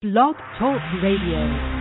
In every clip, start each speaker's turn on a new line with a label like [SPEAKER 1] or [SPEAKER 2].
[SPEAKER 1] Blog Talk Radio.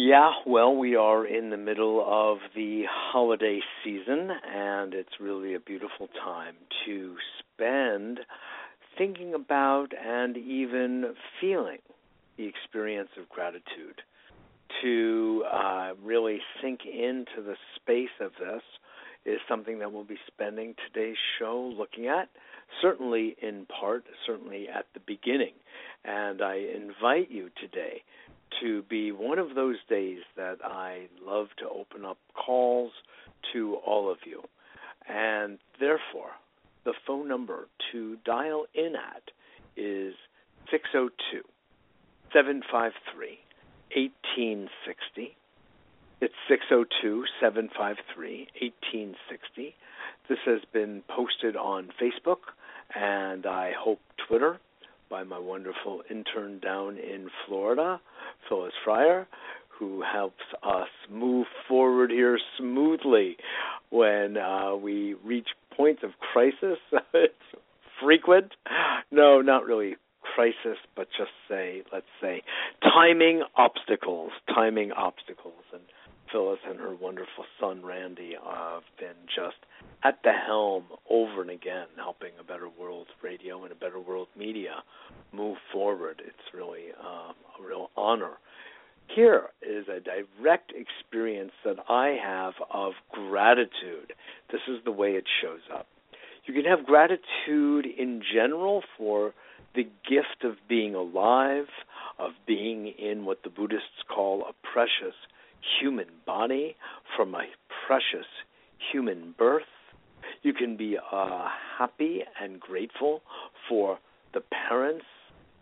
[SPEAKER 2] Yeah, well, we are in the middle of the holiday season, and it's really a beautiful time to spend thinking about and even feeling the experience of gratitude, to uh, really sink into the space of this is something that we'll be spending today's show looking at, certainly in part, certainly at the beginning. And I invite you today to be one of those days that I love to open up calls to all of you. And therefore, the phone number to dial in at is 602 753 1860. It's 602 753 1860. This has been posted on Facebook and I hope Twitter by my wonderful intern down in Florida, Phyllis Fryer, who helps us move forward here smoothly when uh, we reach points of crisis. it's frequent. No, not really crisis, but just say, let's say, timing obstacles, timing obstacles. And Phyllis and her wonderful son Randy have been just at the helm over and again, helping a better world radio and a better world media move forward. It's really um, a real honor. Here is a direct experience that I have of gratitude. This is the way it shows up. You can have gratitude in general for the gift of being alive, of being in what the Buddhists call a precious human body, from a precious human birth. You can be uh, happy and grateful for the parents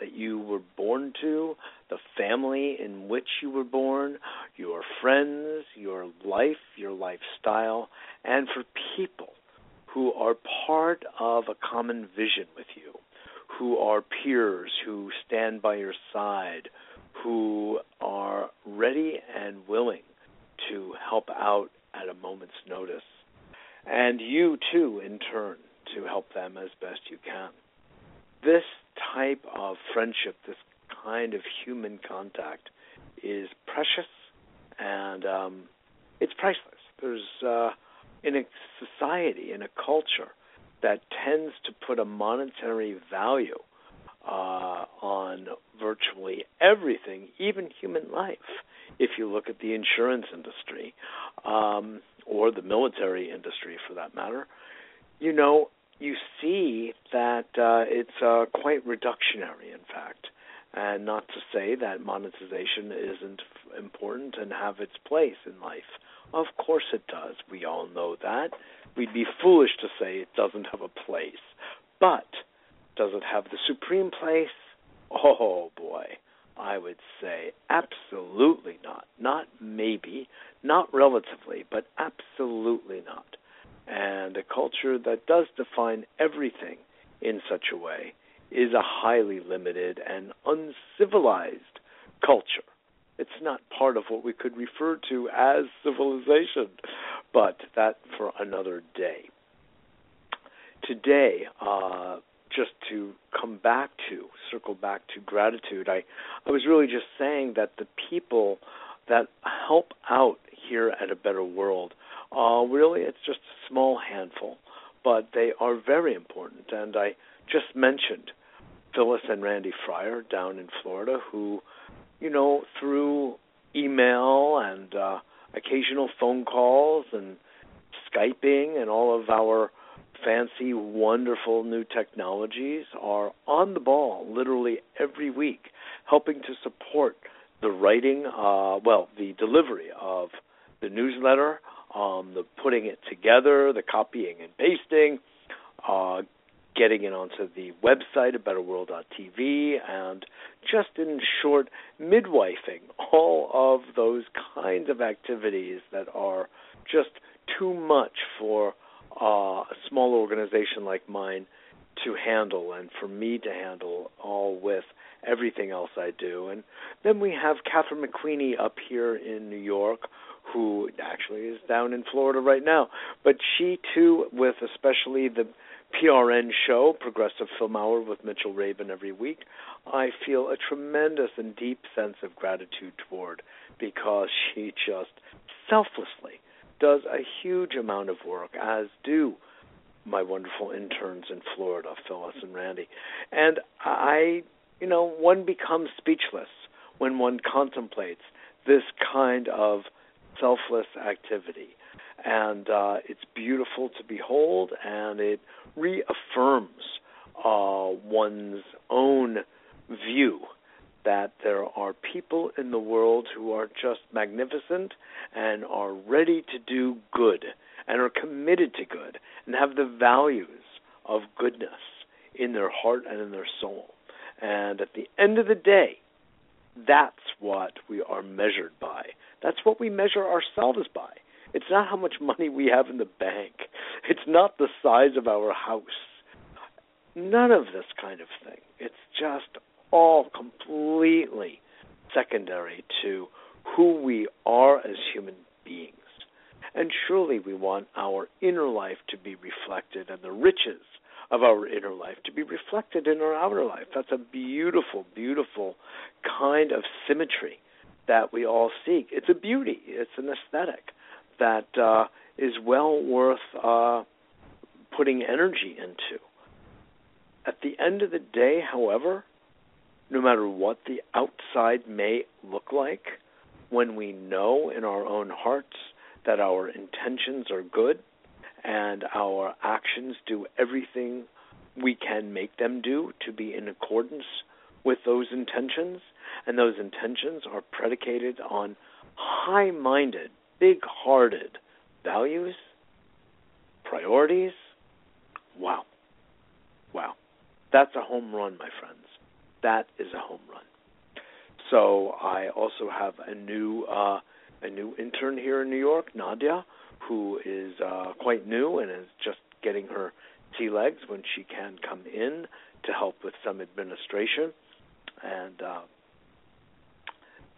[SPEAKER 2] that you were born to, the family in which you were born, your friends, your life, your lifestyle, and for people who are part of a common vision with you, who are peers, who stand by your side, who are ready and willing to help out at a moment's notice. And you, too, in turn, to help them as best you can. This type of friendship, this kind of human contact, is precious and um, it's priceless. There's uh, in a society, in a culture that tends to put a monetary value uh, on virtually everything, even human life. If you look at the insurance industry um, or the military industry, for that matter, you know you see that uh, it's uh, quite reductionary, in fact. And not to say that monetization isn't important and have its place in life. Of course it does. We all know that. We'd be foolish to say it doesn't have a place. But does it have the supreme place? Oh boy, I would say absolutely not. Not maybe, not relatively, but absolutely not. And a culture that does define everything in such a way is a highly limited and uncivilized culture. It's not part of what we could refer to as civilization, but that for another day. Today, uh, just to come back to, circle back to gratitude, I, I was really just saying that the people that help out here at A Better World. Uh, really, it's just a small handful, but they are very important. And I just mentioned Phyllis and Randy Fryer down in Florida, who, you know, through email and uh, occasional phone calls and Skyping and all of our fancy, wonderful new technologies are on the ball literally every week, helping to support the writing, uh, well, the delivery of the newsletter, um, the putting it together, the copying and pasting, uh, getting it onto the website at betterworld.tv, and just in short, midwifing all of those kinds of activities that are just too much for uh, a small organization like mine to handle and for me to handle all with everything else I do. And then we have Catherine McQueenie up here in New York, who actually is down in Florida right now. But she too, with especially the PRN show, Progressive Film Hour with Mitchell Rabin every week, I feel a tremendous and deep sense of gratitude toward because she just selflessly does a huge amount of work, as do my wonderful interns in Florida, Phyllis and Randy. And I, you know, one becomes speechless when one contemplates this kind of selfless activity. And uh, it's beautiful to behold, and it reaffirms uh, one's own view that there are people in the world who are just magnificent and are ready to do good and are committed to good and have the values of goodness in their heart and in their soul. And at the end of the day, that's what we are measured by. That's what we measure ourselves by. It's not how much money we have in the bank. It's not the size of our house. None of this kind of thing. It's just all completely secondary to who we are as human beings. And surely we want our inner life to be reflected and the riches of our inner life to be reflected in our outer life. That's a beautiful, beautiful kind of symmetry that we all seek. It's a beauty, it's an aesthetic that uh, is well worth uh, putting energy into. At the end of the day, however, no matter what the outside may look like, when we know in our own hearts that our intentions are good and our actions do everything we can make them do to be in accordance with those intentions, and those intentions are predicated on high minded, big hearted values, priorities. Wow. Wow. That's a home run, my friends that is a home run. So I also have a new uh, a new intern here in New York, Nadia, who is uh, quite new and is just getting her sea legs when she can come in to help with some administration and uh,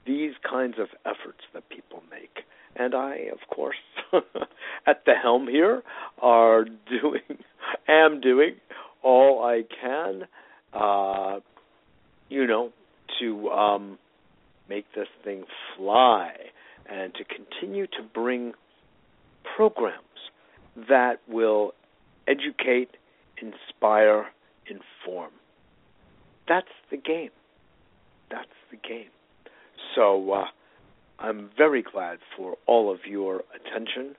[SPEAKER 2] these kinds of efforts that people make. And I, of course, at the helm here, are doing, am doing all I can uh, you know, to um, make this thing fly and to continue to bring programs that will educate, inspire, inform. That's the game. That's the game. So uh, I'm very glad for all of your attention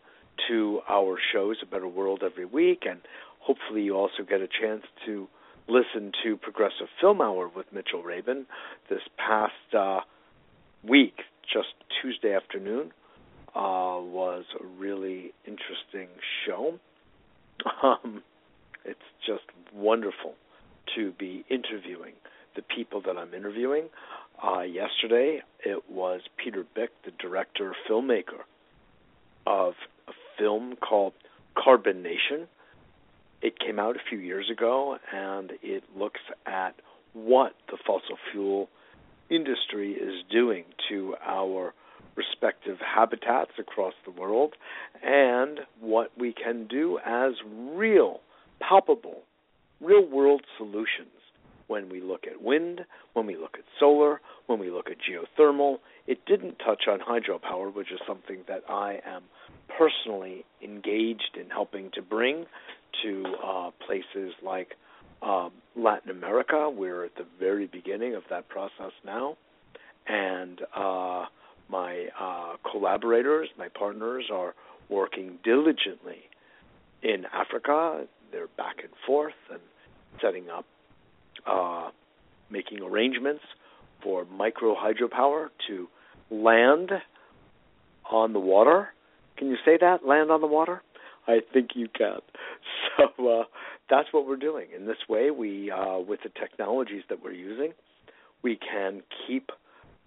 [SPEAKER 2] to our shows, A Better World Every Week, and hopefully you also get a chance to listened to Progressive Film Hour with Mitchell Rabin this past uh, week, just Tuesday afternoon, uh, was a really interesting show. Um, it's just wonderful to be interviewing the people that I'm interviewing. Uh, yesterday, it was Peter Byck, the director, filmmaker of a film called Carbon Nation it came out a few years ago, and it looks at what the fossil fuel industry is doing to our respective habitats across the world and what we can do as real, palpable, real world solutions when we look at wind, when we look at solar, when we look at geothermal. It didn't touch on hydropower, which is something that I am personally engaged in helping to bring to uh, places like um, Latin America. We're at the very beginning of that process now, and uh, my uh, collaborators, my partners, are working diligently in Africa. They're back and forth and setting up, uh, making arrangements for micro hydropower to land on the water. Can you say that? Land on the water? I think you can. So uh, that's what we're doing. In this way, we, uh, with the technologies that we're using, we can keep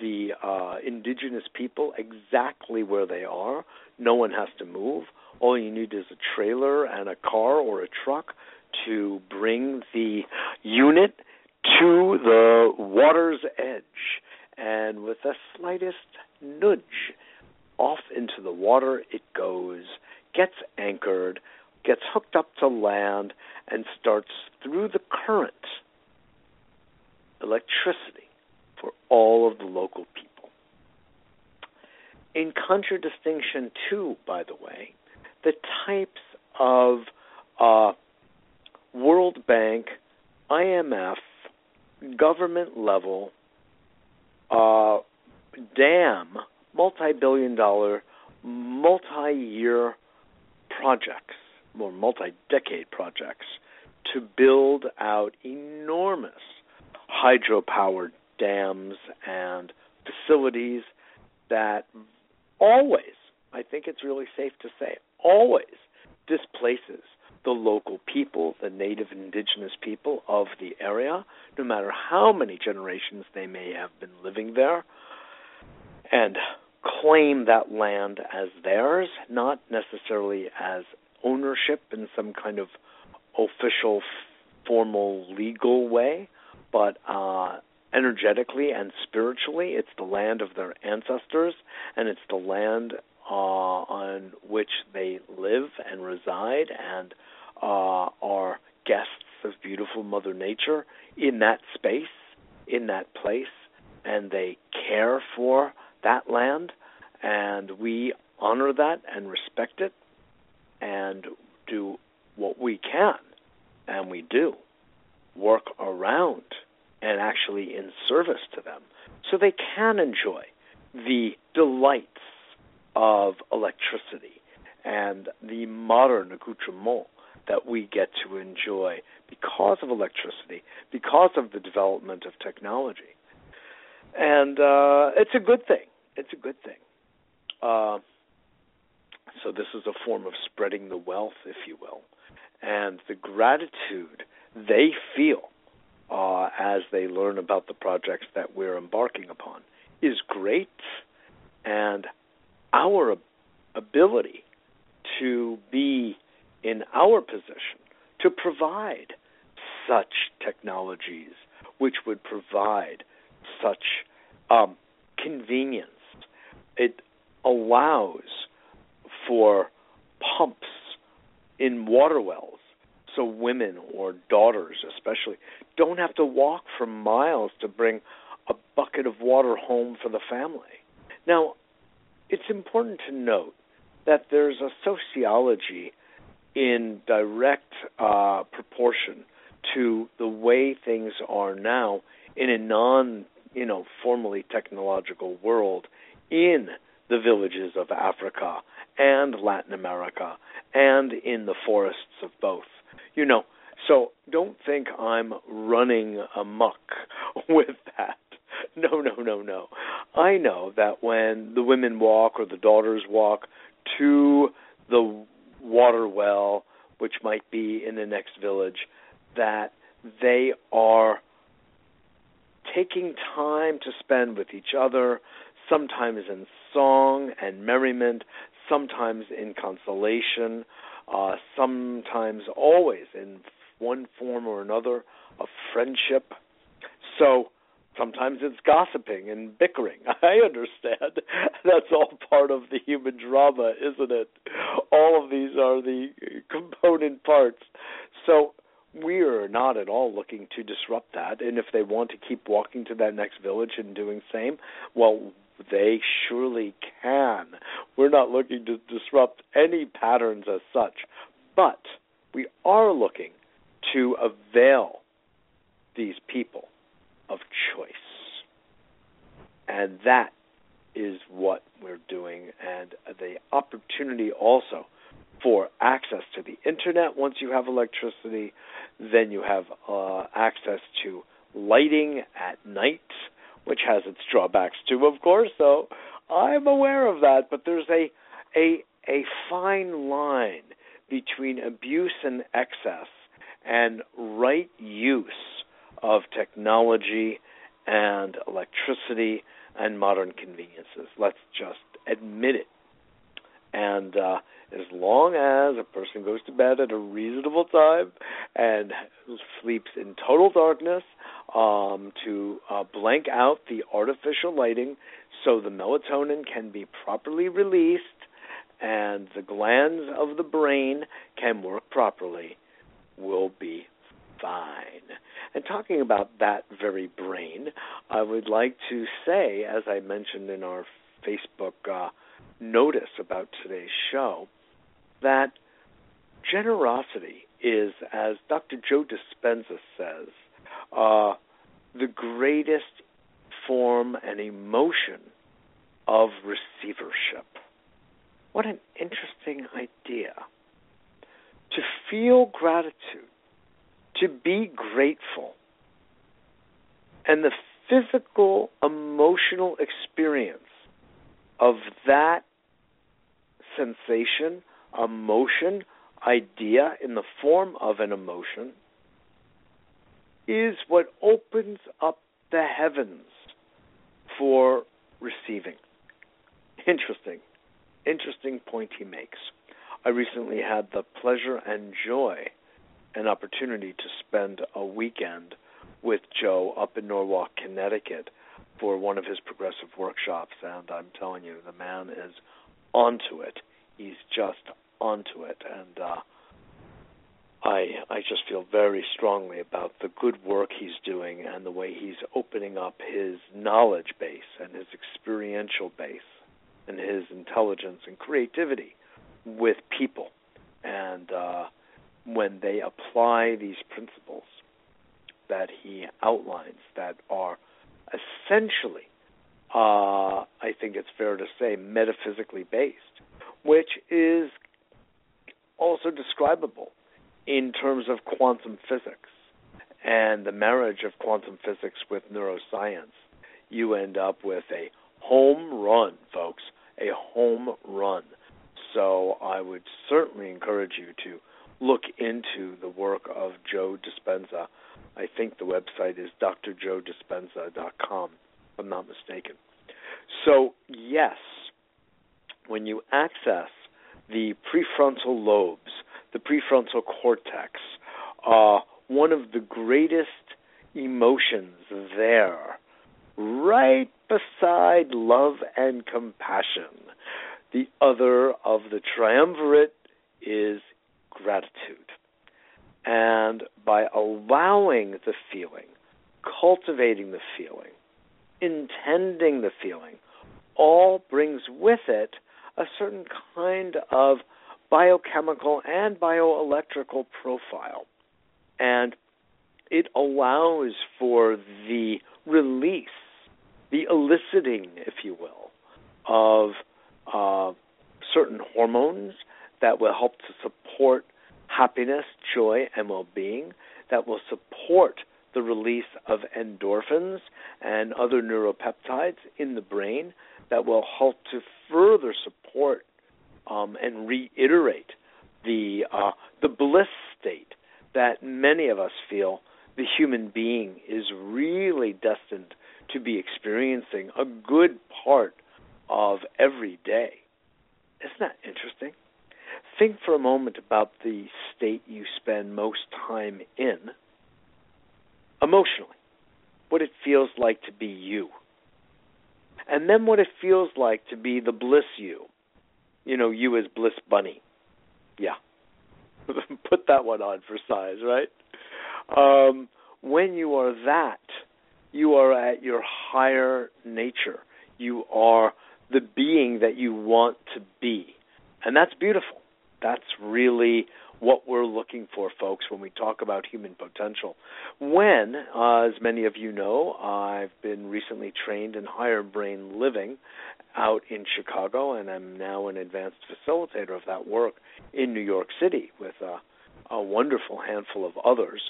[SPEAKER 2] the uh, indigenous people exactly where they are. No one has to move. All you need is a trailer and a car or a truck to bring the unit to the water's edge. And with the slightest nudge off into the water, it goes, gets anchored, gets hooked up to land, and starts through the current electricity for all of the local people. In contradistinction to, by the way, the types of uh, World Bank, IMF, government level uh, dam, multi billion dollar, multi year projects, more multi decade projects, to build out enormous hydropower dams and facilities that always, I think it's really safe to say, always displaces the local people, the native indigenous people of the area, no matter how many generations they may have been living there, and claim that land as theirs, not necessarily as ownership in some kind of official, formal, legal way, but uh, energetically and spiritually. It's the land of their ancestors, and it's the land uh, on which they live and reside and uh, are guests of beautiful Mother Nature in that space, in that place, and they care for that land, and we honor that and respect it and do what we can, and we do, work around and actually in service to them so they can enjoy the delights of electricity and the modern accoutrement that we get to enjoy because of electricity, because of the development of technology. And uh, it's a good thing. It's a good thing. Uh, so, this is a form of spreading the wealth, if you will. And the gratitude they feel uh, as they learn about the projects that we're embarking upon is great. And our ability to be in our position to provide such technologies which would provide such um, convenience. It allows for pumps in water wells so women or daughters especially don't have to walk for miles to bring a bucket of water home for the family. Now, it's important to note that there's a sociology in direct uh, proportion to the way things are now in a non, you know, formally technological world in the villages of Africa and Latin America and in the forests of both. You know, so don't think I'm running amuck with that. No, no, no, no. I know that when the women walk or the daughters walk to the water well, which might be in the next village, that they are taking time to spend with each other, sometimes in song and merriment, sometimes in consolation, uh, sometimes always in one form or another of friendship. So sometimes it's gossiping and bickering. I understand. That's all part of the human drama, isn't it? All of these are the component parts. So we are not at all looking to disrupt that. And if they want to keep walking to that next village and doing the same, well, they surely can. We're not looking to disrupt any patterns as such, but we are looking to avail these people of choice. And that is what we're doing, and the opportunity also for access to the internet once you have electricity. Then you have uh, access to lighting at night, which has its drawbacks too, of course. So I'm aware of that, but there's a a a fine line between abuse and excess and right use of technology and electricity and modern conveniences. Let's just admit it. And uh, as long as a person goes to bed at a reasonable time and sleeps in total darkness um, to uh, blank out the artificial lighting so the melatonin can be properly released and the glands of the brain can work properly, will be fine. And talking about that very brain, I would like to say, as I mentioned in our Facebook uh, notice about today's show, that generosity is, as Dr. Joe Dispenza says, uh, the greatest form and emotion of receivership. What an interesting idea. To feel gratitude, to be grateful, and the physical, emotional experience of that sensation emotion, idea in the form of an emotion is what opens up the heavens for receiving. Interesting. Interesting point he makes. I recently had the pleasure and joy and opportunity to spend a weekend with Joe up in Norwalk, Connecticut for one of his progressive workshops and I'm telling you the man is onto it. He's just onto it, and uh, I I just feel very strongly about the good work he's doing and the way he's opening up his knowledge base and his experiential base and his intelligence and creativity with people, and uh, when they apply these principles that he outlines that are essentially, uh, I think it's fair to say, metaphysically based, which is also describable in terms of quantum physics and the marriage of quantum physics with neuroscience, you end up with a home run, folks, a home run. So I would certainly encourage you to look into the work of Joe Dispenza. I think the website is drjoedispenza.com, if I'm not mistaken. So, yes, when you access the prefrontal lobes, the prefrontal cortex, uh, one of the greatest emotions there, right beside love and compassion. The other of the triumvirate is gratitude. And by allowing the feeling, cultivating the feeling, intending the feeling, all brings with it a certain kind of biochemical and bioelectrical profile. And it allows for the release, the eliciting, if you will, of uh, certain hormones that will help to support happiness, joy, and well being, that will support the release of endorphins and other neuropeptides in the brain that will help to further support um, and reiterate the uh, the bliss state that many of us feel the human being is really destined to be experiencing a good part of every day. Isn't that interesting? Think for a moment about the state you spend most time in emotionally, what it feels like to be you and then what it feels like to be the bliss you. You know, you as Bliss Bunny. Yeah. Put that one on for size, right? Um, when you are that, you are at your higher nature. You are the being that you want to be. And that's beautiful. That's really what we're looking for, folks, when we talk about human potential. When, uh, as many of you know, I've been recently trained in higher brain living out in Chicago, and I'm now an advanced facilitator of that work in New York City with a, a wonderful handful of others.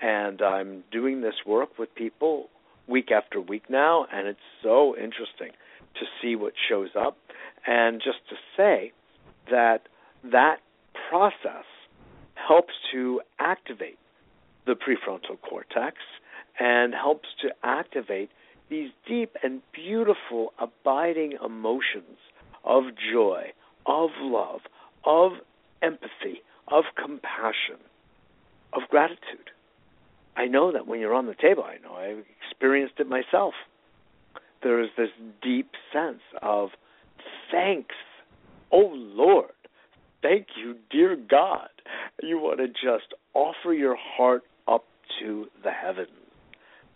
[SPEAKER 2] And I'm doing this work with people week after week now, and it's so interesting to see what shows up. And just to say that that process helps to activate the prefrontal cortex and helps to activate these deep and beautiful abiding emotions of joy, of love, of empathy, of compassion, of gratitude. I know that when you're on the table, I know I've experienced it myself. There is this deep sense of thanks, oh Lord, thank you, dear God. You want to just offer your heart up to the heavens.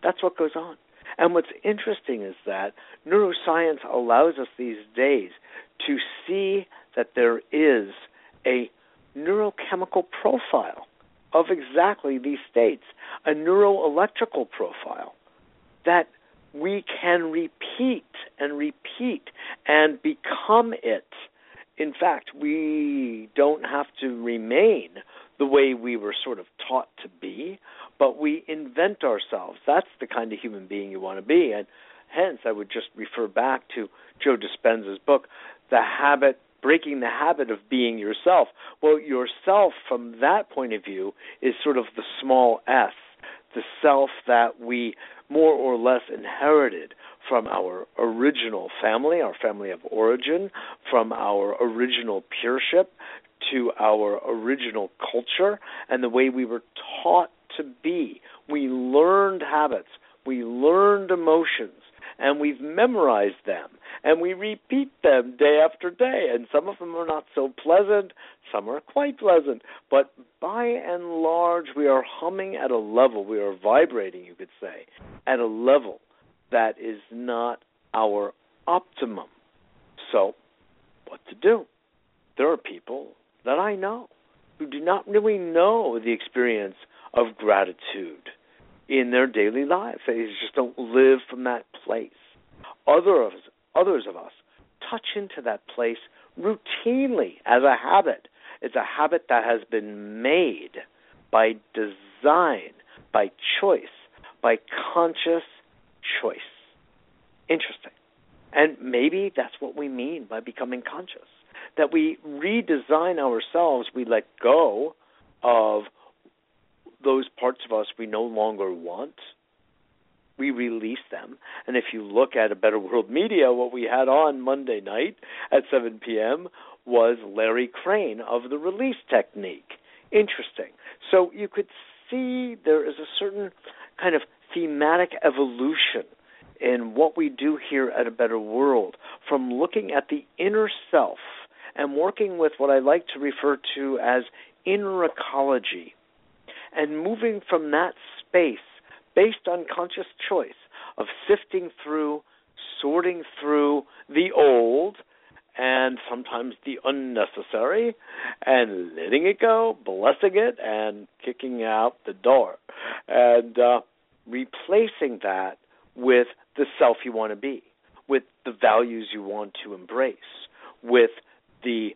[SPEAKER 2] That's what goes on. And what's interesting is that neuroscience allows us these days to see that there is a neurochemical profile of exactly these states, a neuroelectrical profile that we can repeat and repeat and become it. In fact, we don't have to remain the way we were sort of taught to be, but we invent ourselves. That's the kind of human being you want to be. And hence, I would just refer back to Joe Dispenza's book, The Habit breaking the habit of being yourself. Well, yourself, from that point of view, is sort of the small s, the self that we more or less inherited from our original family, our family of origin, from our original peership to our original culture and the way we were taught to be. We learned habits, we learned emotions, and we've memorized them and we repeat them day after day and some of them are not so pleasant some are quite pleasant but by and large we are humming at a level we are vibrating you could say at a level that is not our optimum so what to do there are people that i know who do not really know the experience of gratitude in their daily life. They just don't live from that place. Others, others of us touch into that place routinely as a habit. It's a habit that has been made by design, by choice, by conscious choice. Interesting. And maybe that's what we mean by becoming conscious. That we redesign ourselves, we let go of those parts of us we no longer want, we release them. And if you look at a Better World Media, what we had on Monday night at 7 p.m. was Larry Crane of the release technique. Interesting. So you could see there is a certain kind of thematic evolution in what we do here at a Better World from looking at the inner self and working with what I like to refer to as inner ecology and moving from that space based on conscious choice of sifting through, sorting through the old and sometimes the unnecessary and letting it go, blessing it, and kicking out the door. And uh, replacing that with the self you want to be, with the values you want to embrace, with the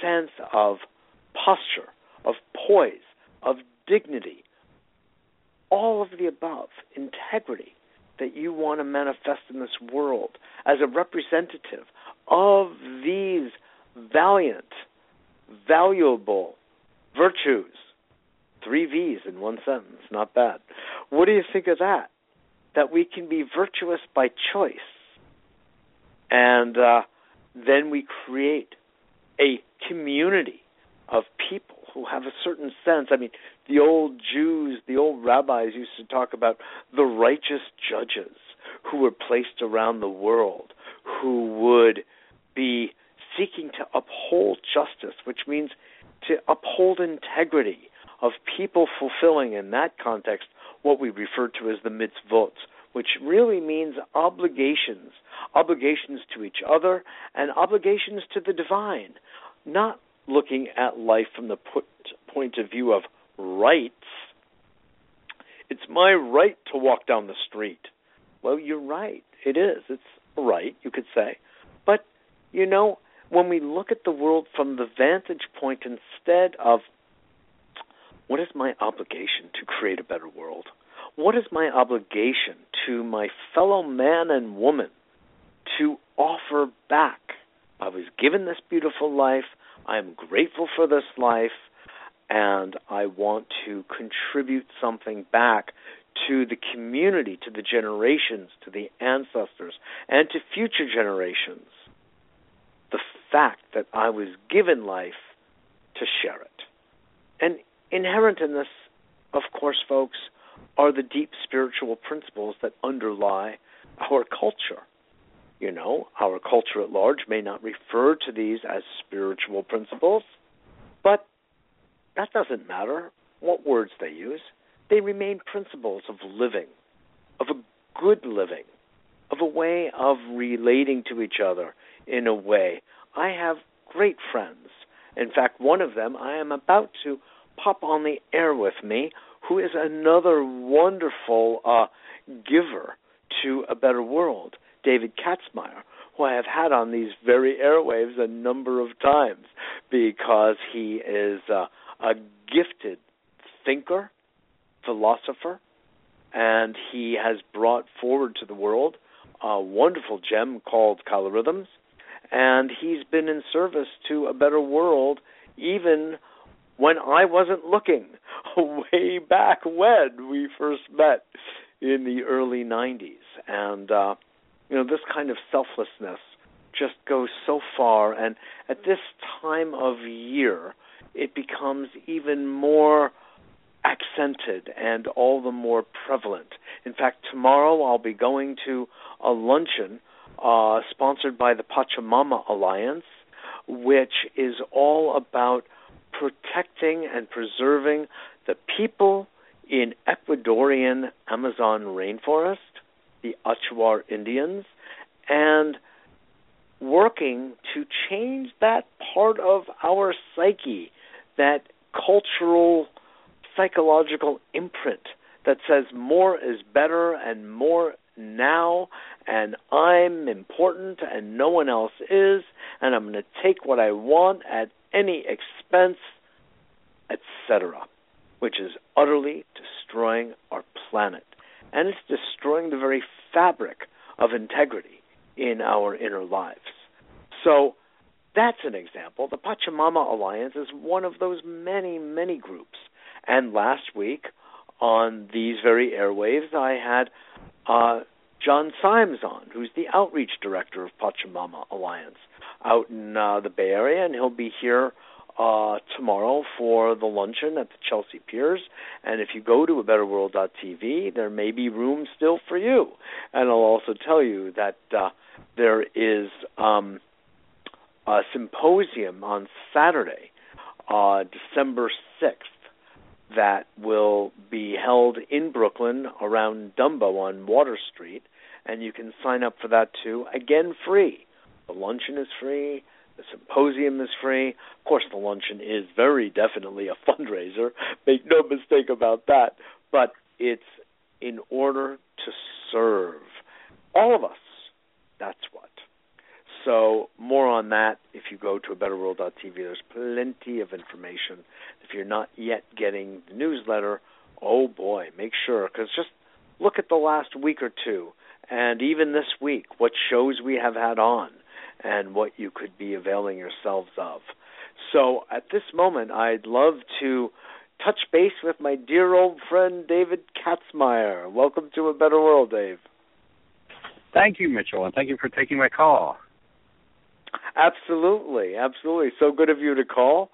[SPEAKER 2] sense of posture, of poise, of dignity, all of the above, integrity that you want to manifest in this world as a representative of these valiant, valuable virtues. Three V's in one sentence, not bad. What do you think of that? That we can be virtuous by choice. And uh, then we create a community of people who have a certain sense. I mean, the old Jews, the old rabbis used to talk about the righteous judges who were placed around the world who would be seeking to uphold justice, which means to uphold integrity, of people fulfilling in that context what we refer to as the mitzvot, which really means obligations, obligations to each other and obligations to the divine, not looking at life from the point of view of rights. It's my right to walk down the street. Well, you're right. It is. It's right, you could say. But, you know, when we look at the world from the vantage point instead of what is my obligation to create a better world? What is my obligation to my fellow man and woman to offer back? I was given this beautiful life. I am grateful for this life, and I want to contribute something back to the community, to the generations, to the ancestors, and to future generations. The fact that I was given life to share it. And inherent in this, of course, folks, are the deep spiritual principles that underlie our culture. You know, our culture at large may not refer to these as spiritual principles, but that doesn't matter what words they use. They remain principles of living, of a good living, of a way of relating to each other in a way. I have great friends. In fact, one of them I am about to pop on the air with me who is another wonderful uh, giver to a better world, David Katzmeyer, who I have had on these very airwaves a number of times because he is uh, a gifted thinker, philosopher, and he has brought forward to the world a wonderful gem called Colourhythms, and he's been in service to a better world even when I wasn't looking, way back when we first met in the early 90s. And, uh, you know, this kind of selflessness just goes so far. And at this time of year, it becomes even more accented and all the more prevalent. In fact, tomorrow I'll be going to a luncheon uh, sponsored by the Pachamama Alliance, which is all about protecting and preserving the people in Ecuadorian Amazon rainforest, the Achuar Indians, and working to change that part of our psyche, that cultural, psychological imprint that says more is better and more now and I'm important and no one else is and I'm going to take what I want at any expense, etc., which is utterly destroying our planet. And it's destroying the very fabric of integrity in our inner lives. So that's an example. The Pachamama Alliance is one of those many, many groups. And last week on these very airwaves, I had uh, John Symes on, who's the outreach director of Pachamama Alliance out in uh, the Bay Area, and he'll be here uh, tomorrow for the luncheon at the Chelsea Piers. And if you go to a betterworld.tv, there may be room still for you. And I'll also tell you that uh, there is um, a symposium on Saturday, uh, December 6th, that will be held in Brooklyn around Dumbo on Water Street. And you can sign up for that too, again, free. The luncheon is free. The symposium is free. Of course, the luncheon is very definitely a fundraiser. Make no mistake about that. But it's in order to serve all of us. That's what. So, more on that if you go to a betterworld.tv. There's plenty of information. If you're not yet getting the newsletter, oh boy, make sure, because just look at the last week or two, and even this week, what shows we have had on and what you could be availing yourselves of. So at this moment, I'd love to touch base with my dear old friend David Katzmeyer. Welcome to a better world, Dave.
[SPEAKER 3] Thank you, Mitchell, and thank you for taking my call.
[SPEAKER 2] Absolutely, absolutely. So good of you to call.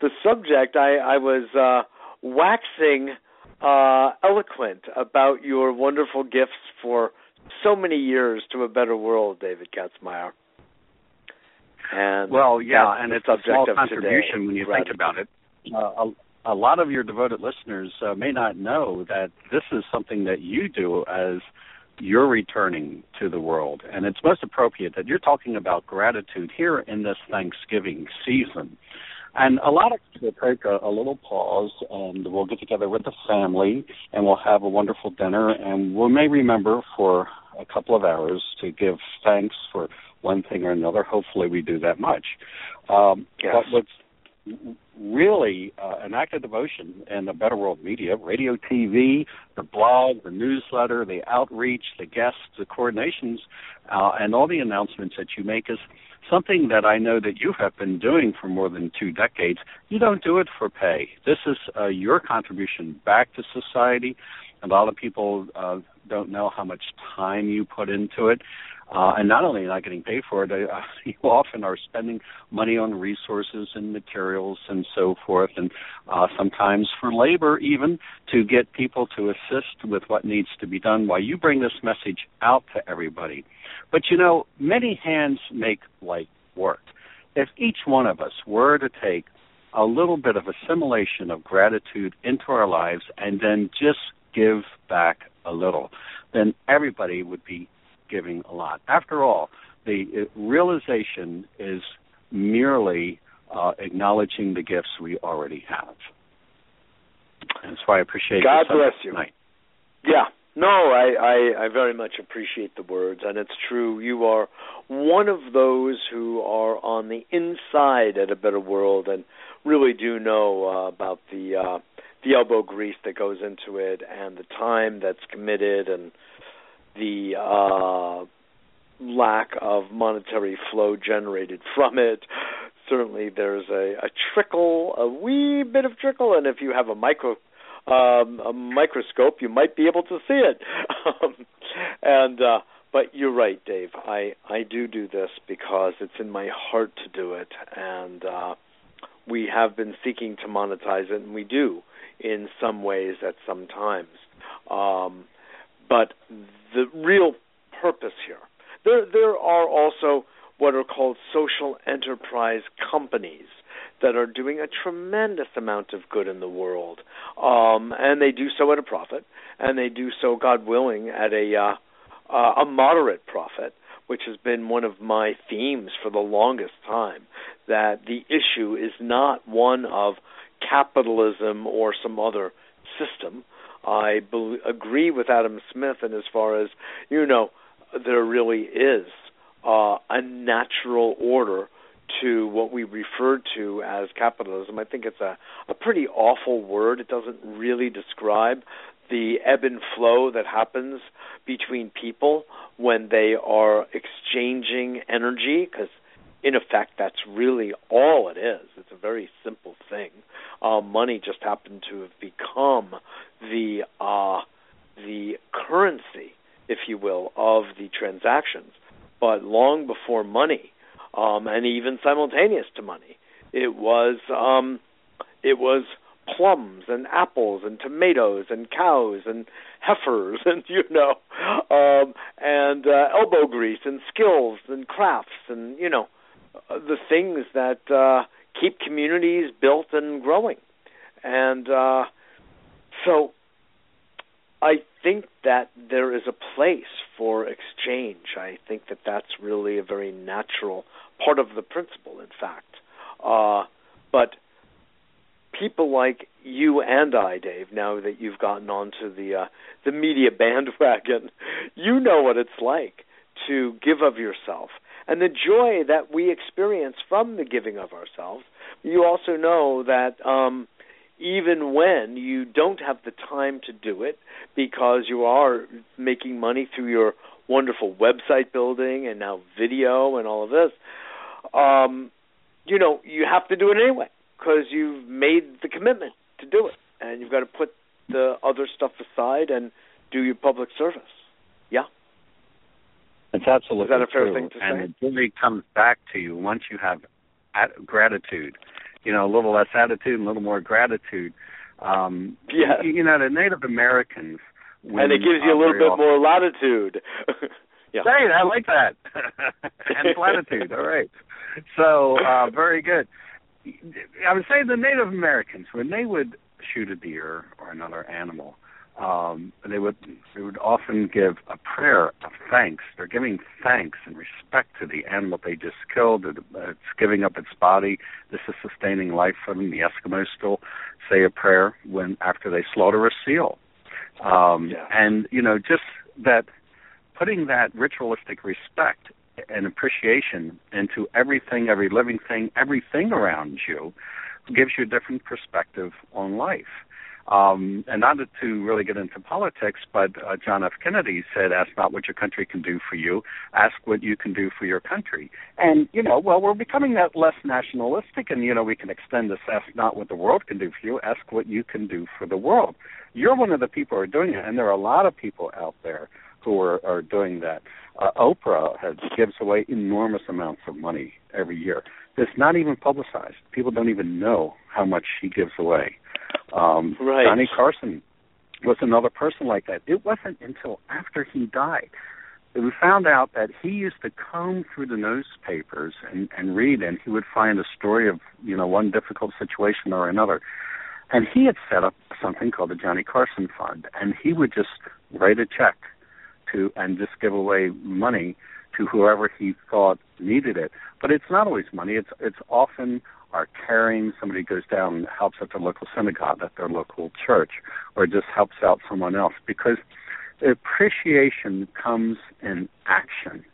[SPEAKER 2] The subject, I, I was uh, waxing uh, eloquent about your wonderful gifts for so many years to a better world, David Katzmeyer. And
[SPEAKER 3] well, yeah, and it's a small
[SPEAKER 2] contribution
[SPEAKER 3] when you think about it. Uh, a, a lot of your devoted listeners uh, may not know that this is something that you do as you're returning to the world. And it's most appropriate that you're talking about gratitude here in this Thanksgiving season. And a lot of people take a, a little pause and we'll get together with the family and we'll have a wonderful dinner and we may remember for a couple of hours to give thanks for one thing or another. Hopefully we do that much. Um,
[SPEAKER 2] yes.
[SPEAKER 3] But what's really uh, an act of devotion in the Better World media, radio, TV, the blog, the newsletter, the outreach, the guests, the coordinations, uh, and all the announcements that you make is something that I know that you have been doing for more than two decades. You don't do it for pay. This is uh, your contribution back to society. A lot of people uh, don't know how much time you put into it. Uh, and not only not getting paid for it, uh, you often are spending money on resources and materials and so forth, and uh, sometimes for labor even to get people to assist with what needs to be done while you bring this message out to everybody. But you know, many hands make light work. If each one of us were to take a little bit of assimilation of gratitude into our lives and then just give back a little, then everybody would be giving a lot. After all, the realization is merely uh, acknowledging the gifts we already have. And that's why I appreciate
[SPEAKER 2] God bless you.
[SPEAKER 3] Tonight.
[SPEAKER 2] Yeah. No, I, I, I very much appreciate the words, and it's true. You are one of those who are on the inside at a better world and really do know uh, about the uh, the elbow grease that goes into it and the time that's committed and the uh, lack of monetary flow generated from it. Certainly, there's a, a trickle, a wee bit of trickle, and if you have a micro um, a microscope, you might be able to see it. Um, and uh, but you're right, Dave. I I do do this because it's in my heart to do it, and uh, we have been seeking to monetize it, and we do in some ways at some times. Um, but the real purpose here, there there are also what are called social enterprise companies that are doing a tremendous amount of good in the world, um, and they do so at a profit, and they do so, God willing, at a uh, uh, a moderate profit, which has been one of my themes for the longest time. That the issue is not one of capitalism or some other system. I be- agree with Adam Smith, and as far as you know, there really is uh, a natural order to what we refer to as capitalism. I think it's a, a pretty awful word. It doesn't really describe the ebb and flow that happens between people when they are exchanging energy, because in effect, that's really all it is. It's a very simple thing. Uh, money just happened to have become the uh, the currency, if you will, of the transactions. But long before money, um, and even simultaneous to money. It was um, it was plums and apples and tomatoes and cows and heifers and you know um, and uh, elbow grease and skills and crafts and you know the things that uh, keep communities built and growing. And uh, so I think that there is a place for exchange. I think that that's really a very natural part of the principle, in fact. Uh, but people like you and I, Dave, now that you've gotten onto the uh, the media bandwagon, you know what it's like to give of yourself and the joy that we experience from the giving of ourselves. You also know that um, even when you don't have the time to do it because you are making money through your wonderful website building and now video and all of this, um, you know, you have to do it anyway because you've made the commitment to do it, and you've got to put the other stuff aside and do your public service. Yeah.
[SPEAKER 3] It's absolutely
[SPEAKER 2] Is that a fair
[SPEAKER 3] true.
[SPEAKER 2] thing to
[SPEAKER 3] and
[SPEAKER 2] say?
[SPEAKER 3] it really comes back to you once you have at- gratitude. You know, a little less attitude and a little more gratitude. Um,
[SPEAKER 2] Yes.
[SPEAKER 3] You, you know, the Native Americans. When,
[SPEAKER 2] and it gives you
[SPEAKER 3] uh,
[SPEAKER 2] a little bit
[SPEAKER 3] often-
[SPEAKER 2] more latitude. yeah.
[SPEAKER 3] Hey, I like that. and latitude. All right. So uh, very good. I would say the Native Americans when they would shoot a deer or another animal, um, they would they would often give a prayer of thanks. They're giving thanks and respect to the animal they just killed. It's giving up its body. This is sustaining life for them. The Eskimos still say a prayer when after they slaughter a seal. Um,
[SPEAKER 2] yeah.
[SPEAKER 3] And you know, just that putting that ritualistic respect and appreciation into everything, every living thing, everything around you, gives you a different perspective on life. Um, and not to really get into politics, but uh, John F. Kennedy said, "Ask not what your country can do for you; ask what you can do for your country." And you know, well, we're becoming that less nationalistic, and you know, we can extend this: "Ask not what the world can do for you; ask what you can do for the world." You're one of the people who are doing it, and there are a lot of people out there who are, are doing that. Uh, Oprah has gives away enormous amounts of money every year. It's not even publicized. People don't even know how much she gives away. Um,
[SPEAKER 2] right.
[SPEAKER 3] Johnny Carson was another person like that. It wasn't until after he died that we found out that he used to comb through the newspapers and, and read, and he would find a story of you know one difficult situation or another. And he had set up something called the Johnny Carson Fund, and he would just write a check to and just give away money to whoever he thought needed it. But it's not always money. It's it's often our caring. Somebody goes down and helps at their local synagogue, at their local church, or just helps out someone else because appreciation comes in action.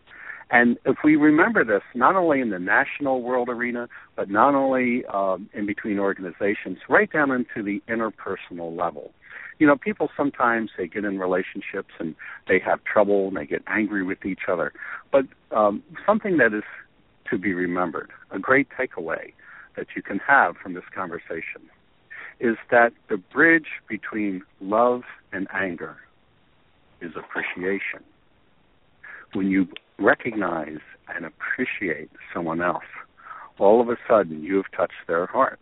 [SPEAKER 3] And if we remember this, not only in the national world arena, but not only um, in between organizations, right down into the interpersonal level you know, people sometimes they get in relationships and they have trouble and they get angry with each other. But um, something that is to be remembered, a great takeaway that you can have from this conversation, is that the bridge between love and anger is appreciation. When you recognize and appreciate someone else, all of a sudden you have touched their heart.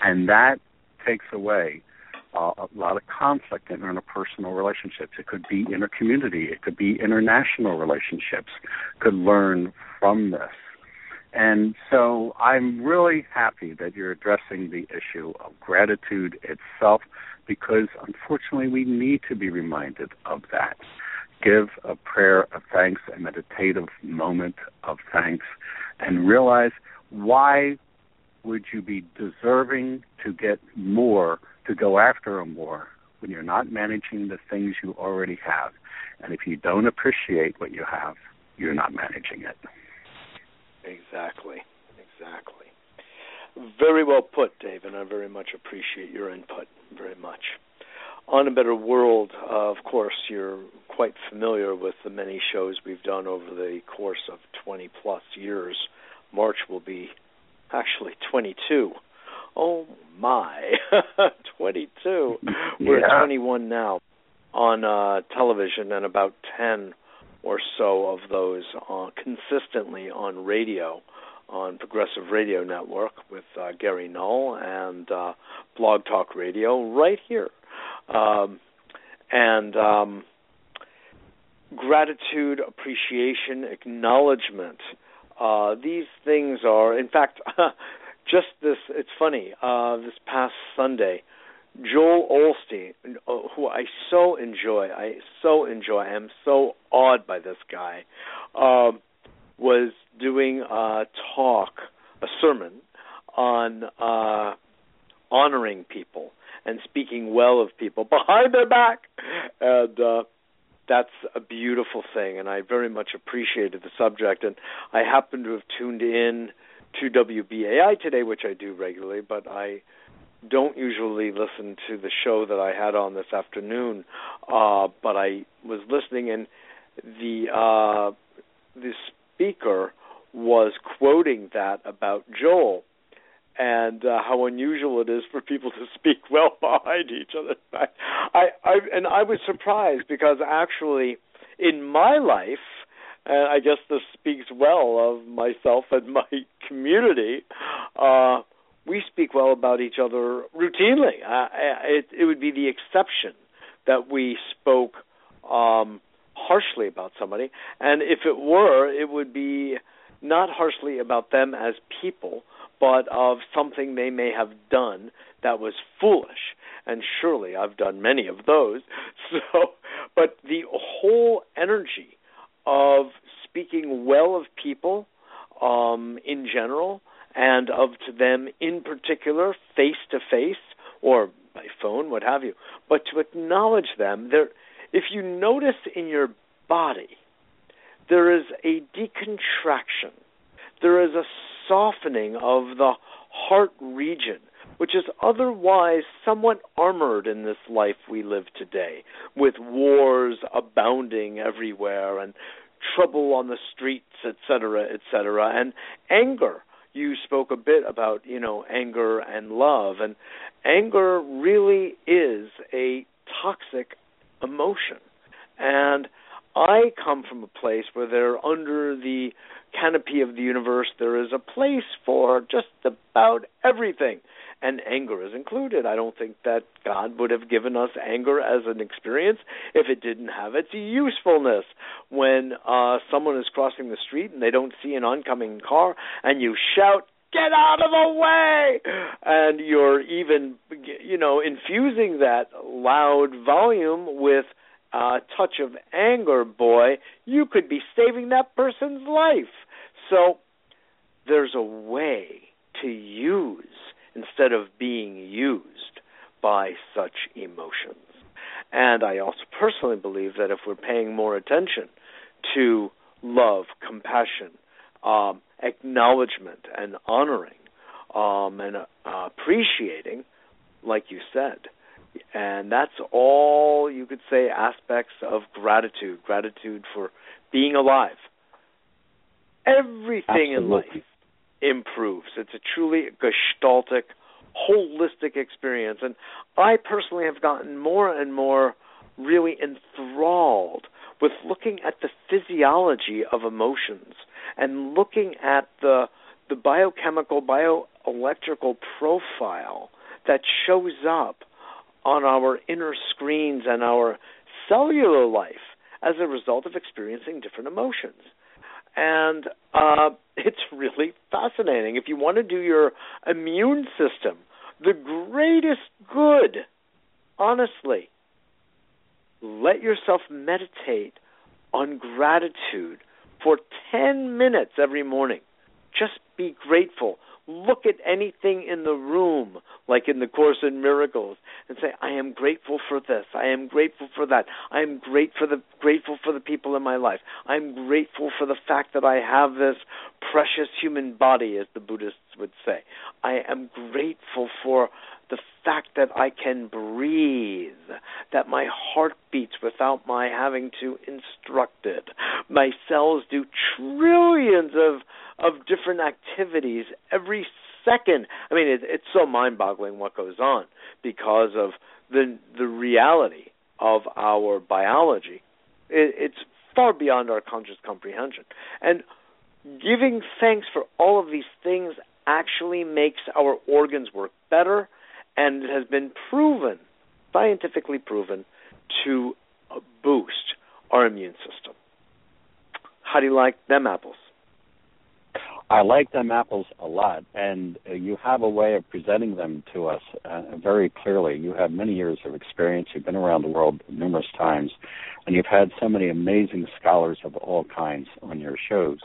[SPEAKER 3] And that takes away uh, a lot of conflict in interpersonal relationships. It could be intercommunity. It could be international relationships. Could learn from this. And so I'm really happy that you're addressing the issue of gratitude itself because unfortunately we need to be reminded of that. Give a prayer of thanks, a meditative moment of thanks, and realize why would you be deserving to get more to go after more when you're not managing the things you already have. And if you don't appreciate what you have, you're not managing it.
[SPEAKER 2] Exactly. Exactly. Very well put, Dave, and I very much appreciate your input. Very much. On a Better World, uh, of course, you're quite familiar with the many shows we've done over the course of 20 plus years. March will be actually 22 Oh my, 22. We're
[SPEAKER 3] yeah.
[SPEAKER 2] 21 now on uh, television, and about 10 or so of those uh, consistently on radio, on Progressive Radio Network with uh, Gary Null and uh, Blog Talk Radio right here. Um, and um, gratitude, appreciation, acknowledgement. Uh, these things are, in fact, just this it's funny uh this past sunday joel osteen uh, who i so enjoy i so enjoy i am so awed by this guy um was doing a talk a sermon on uh honoring people and speaking well of people behind their back. And uh that's a beautiful thing and i very much appreciated the subject. And i happen to have tuned in to WBAI today, which I do regularly, but I don't usually listen to the show that I had on this afternoon. Uh, but I was listening, and the uh, the speaker was quoting that about Joel and uh, how unusual it is for people to speak well behind each other. I, I, I and I was surprised because actually in my life and I guess this speaks well of myself and my community. Uh, we speak well about each other routinely. Uh, it, it would be the exception that we spoke um, harshly about somebody, and if it were, it would be not harshly about them as people, but of something they may have done that was foolish. And surely I've done many of those. So, but the whole energy of speaking well of people um, in general and of to them in particular, face to face or by phone, what have you, but to acknowledge them. There, if you notice in your body, there is a decontraction, there is a softening of the heart region, which is otherwise somewhat armored in this life we live today, with wars abounding everywhere and trouble on the streets, etc., etc., and anger. You spoke a bit about, you know, anger and love, and anger really is a toxic emotion. And I come from a place where there, under the canopy of the universe, there is a place for just about everything and anger is included. I don't think that God would have given us anger as an experience if it didn't have its usefulness. When uh, someone is crossing the street and they don't see an oncoming car, and you shout, get out of the way and you're even you know infusing that loud volume with a touch of anger boy you could be saving that person's life so there's a way to use instead of being used by such emotions. And I also personally believe that if we're paying more attention to love, compassion, um, acknowledgement, and honoring, um, and uh, appreciating, like you said, and that's all you could say aspects of gratitude gratitude for being alive everything
[SPEAKER 3] Absolutely.
[SPEAKER 2] in life improves. It's a truly gestaltic, holistic experience. And I personally have gotten more and more really enthralled with looking at the physiology of emotions and looking at the the biochemical bioelectrical profile that shows up on our inner screens and our cellular life as a result of experiencing different emotions and uh, it's really fascinating. If you want to do your immune system the greatest good, honestly, let yourself meditate on gratitude for 10 minutes every morning. Just be grateful look at anything in the room, like in the Course in Miracles, and say, "I am grateful for this. I am grateful for that. I am great for the grateful for the people in my life. I'm grateful for the fact that I have this precious human body, as the Buddhists would say. I am grateful for the fact that I can breathe, that my heart beats without my having to instruct it. My cells do trillions of of different activities every second. I mean, it, it's so mind-boggling what goes on because of the the reality of our biology. It, it's far beyond our conscious comprehension, and giving thanks for all of these things actually makes our organs work better and it has been proven, scientifically proven, to boost our immune system. How do you like them apples?
[SPEAKER 3] I like them apples a lot, and uh, you have a way of presenting them to us uh, very clearly. You have many years of experience. You've been around the world numerous times, and you've had so many amazing scholars of all kinds on your shows.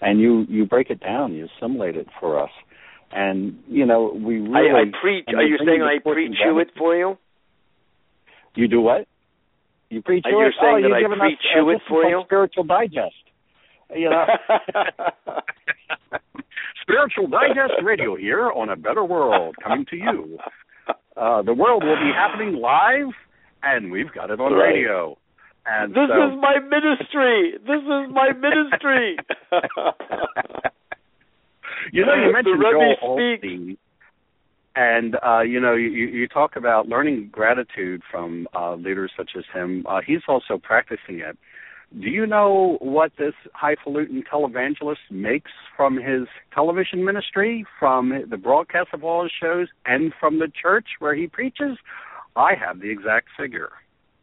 [SPEAKER 3] And you you break it down, you assimilate it for us, and you know we really.
[SPEAKER 2] I, I preach. Are you saying I preach you it for you?
[SPEAKER 3] You do what? You preach
[SPEAKER 2] Are you saying
[SPEAKER 3] oh,
[SPEAKER 2] that I preach us, you it for you?
[SPEAKER 3] Spiritual Digest. You know. Spiritual Digest Radio here on a better world coming to you. Uh, the world will be happening live, and we've got it on
[SPEAKER 2] right.
[SPEAKER 3] radio. And
[SPEAKER 2] this
[SPEAKER 3] so,
[SPEAKER 2] is my ministry. This is my ministry.
[SPEAKER 3] you know, you mentioned Joel. Osteen, and uh, you know, you, you talk about learning gratitude from uh, leaders such as him. Uh, he's also practicing it. Do you know what this highfalutin televangelist makes from his television ministry, from the broadcast of all his shows, and from the church where he preaches? I have the exact figure.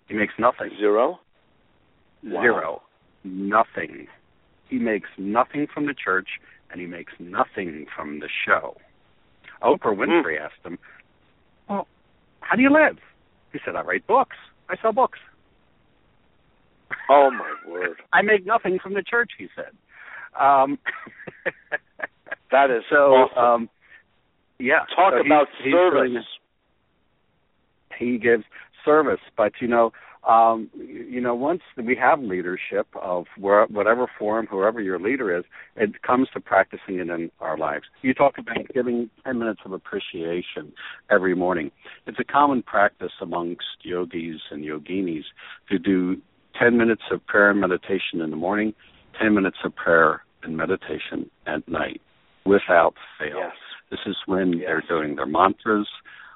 [SPEAKER 3] He makes nothing.
[SPEAKER 2] Zero.
[SPEAKER 3] Zero. Nothing. He makes nothing from the church and he makes nothing from the show. Oprah Winfrey mm. asked him, "Well, how do you live?" He said, "I write books. I sell books."
[SPEAKER 2] Oh my word!
[SPEAKER 3] I make nothing from the church, he said. Um,
[SPEAKER 2] that is
[SPEAKER 3] so.
[SPEAKER 2] Awesome.
[SPEAKER 3] Um, yeah.
[SPEAKER 2] Talk
[SPEAKER 3] so
[SPEAKER 2] about
[SPEAKER 3] he's,
[SPEAKER 2] service.
[SPEAKER 3] He's he gives service, but you know, um, you know, once we have leadership of where, whatever form, whoever your leader is, it comes to practicing it in our lives. You talk about giving 10 minutes of appreciation every morning. It's a common practice amongst yogis and yoginis to do 10 minutes of prayer and meditation in the morning, 10 minutes of prayer and meditation at night without fail.
[SPEAKER 2] Yes.
[SPEAKER 3] This is when
[SPEAKER 2] yes.
[SPEAKER 3] they're doing their mantras.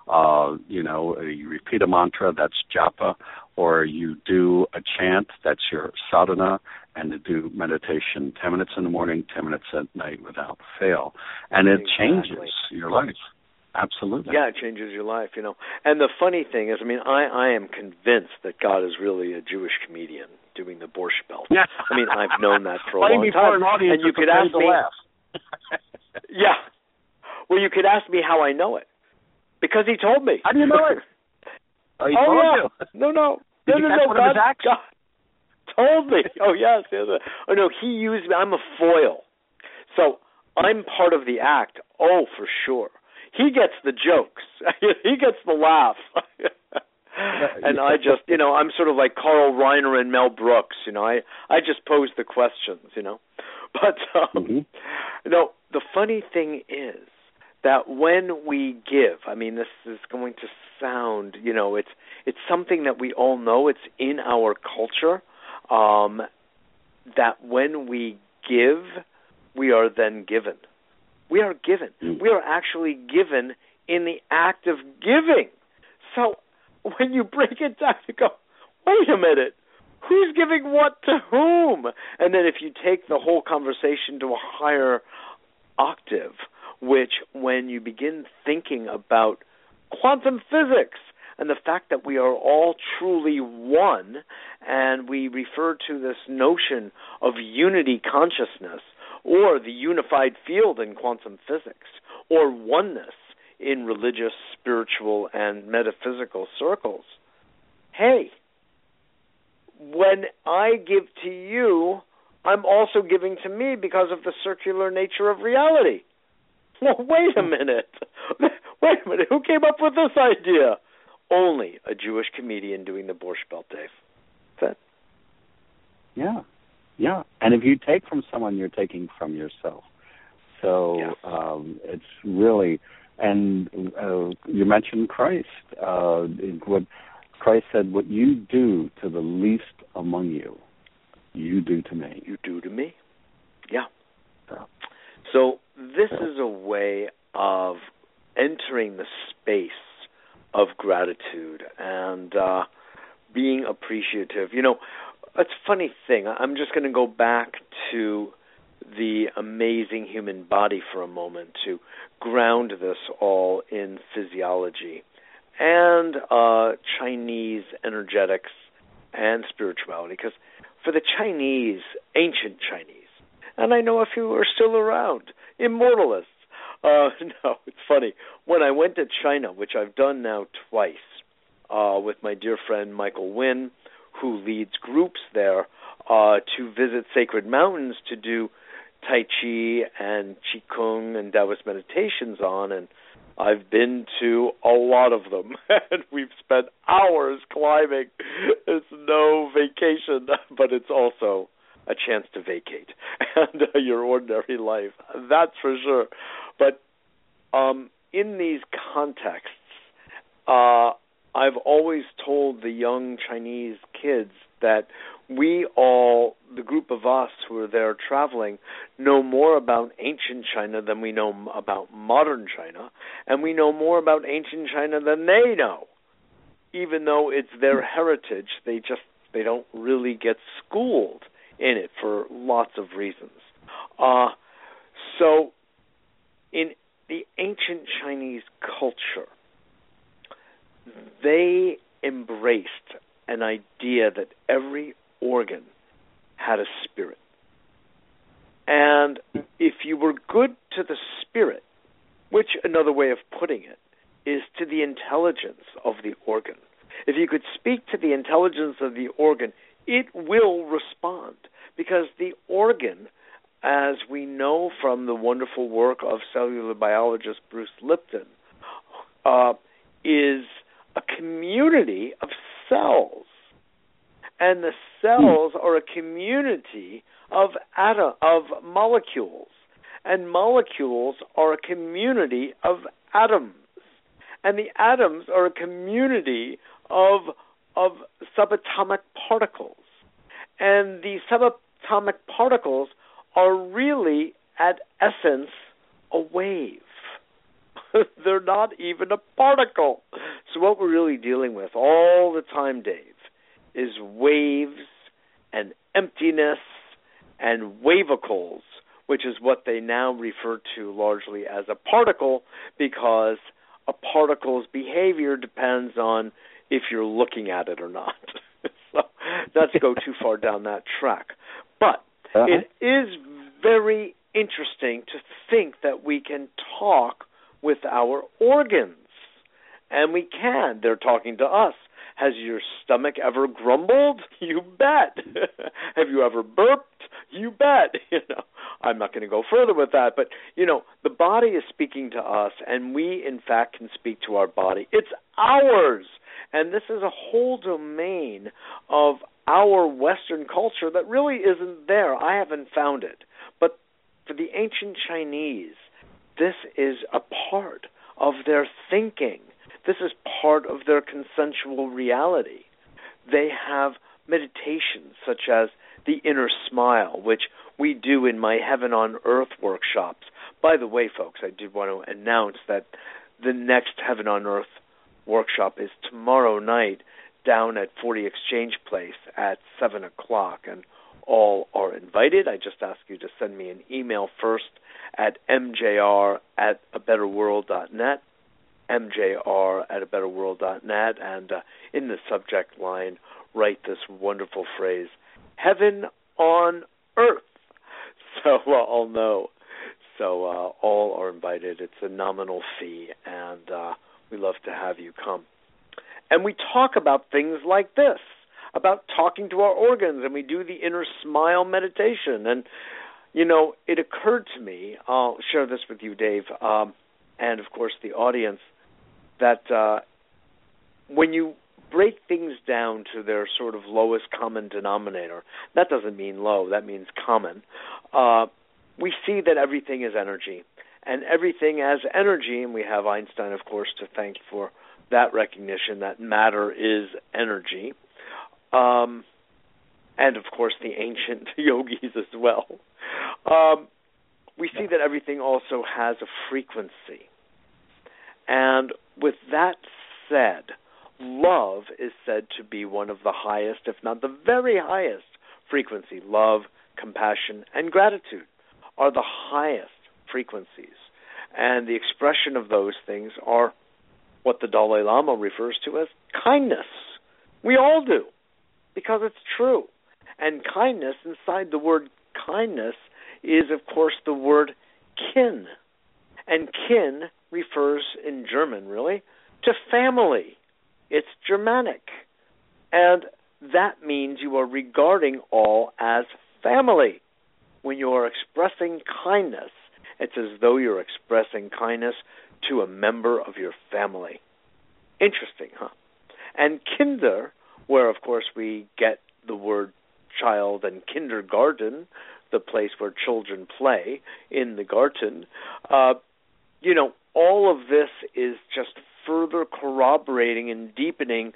[SPEAKER 3] Uh, you know, you repeat a mantra, that's japa, or you do a chant, that's your sadhana, and to do meditation 10 minutes in the morning, 10 minutes at night without fail. And it
[SPEAKER 2] exactly.
[SPEAKER 3] changes your life. Absolutely.
[SPEAKER 2] Yeah, it changes your life, you know. And the funny thing is, I mean, I I am convinced that God is really a Jewish comedian doing the Borscht Belt.
[SPEAKER 3] Yeah.
[SPEAKER 2] I mean, I've known that for a
[SPEAKER 3] Play
[SPEAKER 2] long
[SPEAKER 3] me
[SPEAKER 2] time.
[SPEAKER 3] An audience
[SPEAKER 2] and you could ask me. yeah. Well, you could ask me how I know it, because he told me.
[SPEAKER 3] How do you know it? Oh,
[SPEAKER 2] oh
[SPEAKER 3] told
[SPEAKER 2] yeah.
[SPEAKER 3] you.
[SPEAKER 2] No, no.
[SPEAKER 3] Did
[SPEAKER 2] no, no, no. God,
[SPEAKER 3] of his acts?
[SPEAKER 2] God told me. Oh yes, yes. Oh no, he used me. I'm a foil, so I'm part of the act. Oh, for sure he gets the jokes. he gets the laugh. and I just, you know, I'm sort of like Carl Reiner and Mel Brooks. You know, I I just pose the questions. You know, but um,
[SPEAKER 3] mm-hmm.
[SPEAKER 2] you know, the funny thing is that when we give, I mean, this is going to sound, you know, it's it's something that we all know. It's in our culture. Um, that when we give, we are then given. We are given.
[SPEAKER 3] Mm.
[SPEAKER 2] We are actually given in the act of giving. So when you break it down, you go, wait a minute. Who's giving what to whom? And then if you take the whole conversation to a higher octave, which when you begin thinking about quantum physics and the fact that we are all truly one, and we refer to this notion of unity consciousness or the unified field in quantum physics, or oneness in religious, spiritual, and metaphysical circles. Hey, when I give to you, I'm also giving to me because of the circular nature of reality. Well, wait a minute. wait a minute. Who came up with this idea? Only a Jewish comedian doing the Borscht Belt, Dave. That.
[SPEAKER 3] Yeah. Yeah, and if you take from someone, you're taking from yourself. So um, it's really, and uh, you mentioned Christ. Uh, what Christ said, "What you do to the least among you, you do to me."
[SPEAKER 2] You do to me. Yeah.
[SPEAKER 3] So,
[SPEAKER 2] so this is a way of entering the space of gratitude and uh, being appreciative. You know, it's a funny thing. I'm just going to go back to the amazing human body for a moment to ground this all in physiology and uh, Chinese energetics and spirituality. Because for the Chinese, ancient Chinese, and I know a few are still around, immortalists. Uh, no, it's funny. When I went to China, which I've done now twice, uh, with my dear friend Michael Winn, who leads groups there uh, to visit sacred mountains to do Tai Chi and Qigong and Taoist meditations on. And I've been to a lot of them, and we've spent hours climbing. It's no vacation, but it's also a chance to vacate and uh, your ordinary life. That's for sure. But um, in these contexts, uh, I've always told the young Chinese kids that we all, the group of us who are there traveling, know more about ancient China than we know about modern China, and we know more about ancient China than they know. Even though it's their heritage, they just they don't really get schooled in it for lots of reasons. Uh, so, in the ancient Chinese culture, they embraced an idea that every organ had a spirit. And if you were good to the spirit, which another way of putting it is to the intelligence of the organ. If you could speak to the intelligence of the organ, it will respond because the organ, as we know from the wonderful work of cellular biologist Bruce Lipton, uh, is community of cells. And the cells hmm. are a community of atom, of molecules. And molecules are a community of atoms. And the atoms are a community of of subatomic particles. And the subatomic particles are really at essence a wave. They're not even a particle. So, what we're really dealing with all the time, Dave, is waves and emptiness and wavicles, which is what they now refer to largely as a particle because a particle's behavior depends on if you're looking at it or not. so, not to go too far down that track. But uh-huh. it is very interesting to think that we can talk with our organs. And we can. They're talking to us. Has your stomach ever grumbled? You bet. Have you ever burped? You bet. You know, I'm not going to go further with that, but you know, the body is speaking to us, and we, in fact, can speak to our body. It's ours, and this is a whole domain of our Western culture that really isn't there. I haven't found it, but for the ancient Chinese, this is a part of their thinking. This is part of their consensual reality. They have meditations such as the inner smile, which we do in my Heaven on Earth workshops. By the way, folks, I did want to announce that the next Heaven on Earth workshop is tomorrow night down at 40 Exchange Place at 7 o'clock, and all are invited. I just ask you to send me an email first at mjr at a better world.net, mjr at a better world.net, and uh, in the subject line, write this wonderful phrase, heaven on earth. So uh, I'll know. So uh, all are invited. It's a nominal fee, and uh, we love to have you come. And we talk about things like this about talking to our organs, and we do the inner smile meditation. And you know, it occurred to me, I'll share this with you, Dave, um, and of course the audience, that uh, when you break things down to their sort of lowest common denominator, that doesn't mean low, that means common, uh, we see that everything is energy. And everything as energy, and we have Einstein, of course, to thank for that recognition that matter is energy. Um, and of course the ancient yogis as well. Um, we see that everything also has a frequency. And with that said, love is said to be one of the highest, if not the very highest, frequency. Love, compassion, and gratitude are the highest frequencies. And the expression of those things are what the Dalai Lama refers to as kindness. We all do, because it's true. And kindness, inside the word kindness, is of course the word kin. And kin refers in German, really, to family. It's Germanic. And that means you are regarding all as family. When you are expressing kindness, it's as though you're expressing kindness to a member of your family. Interesting, huh? And kinder, where of course we get the word child and kindergarten, the place where children play in the garden. Uh, you know, all of this is just further corroborating and deepening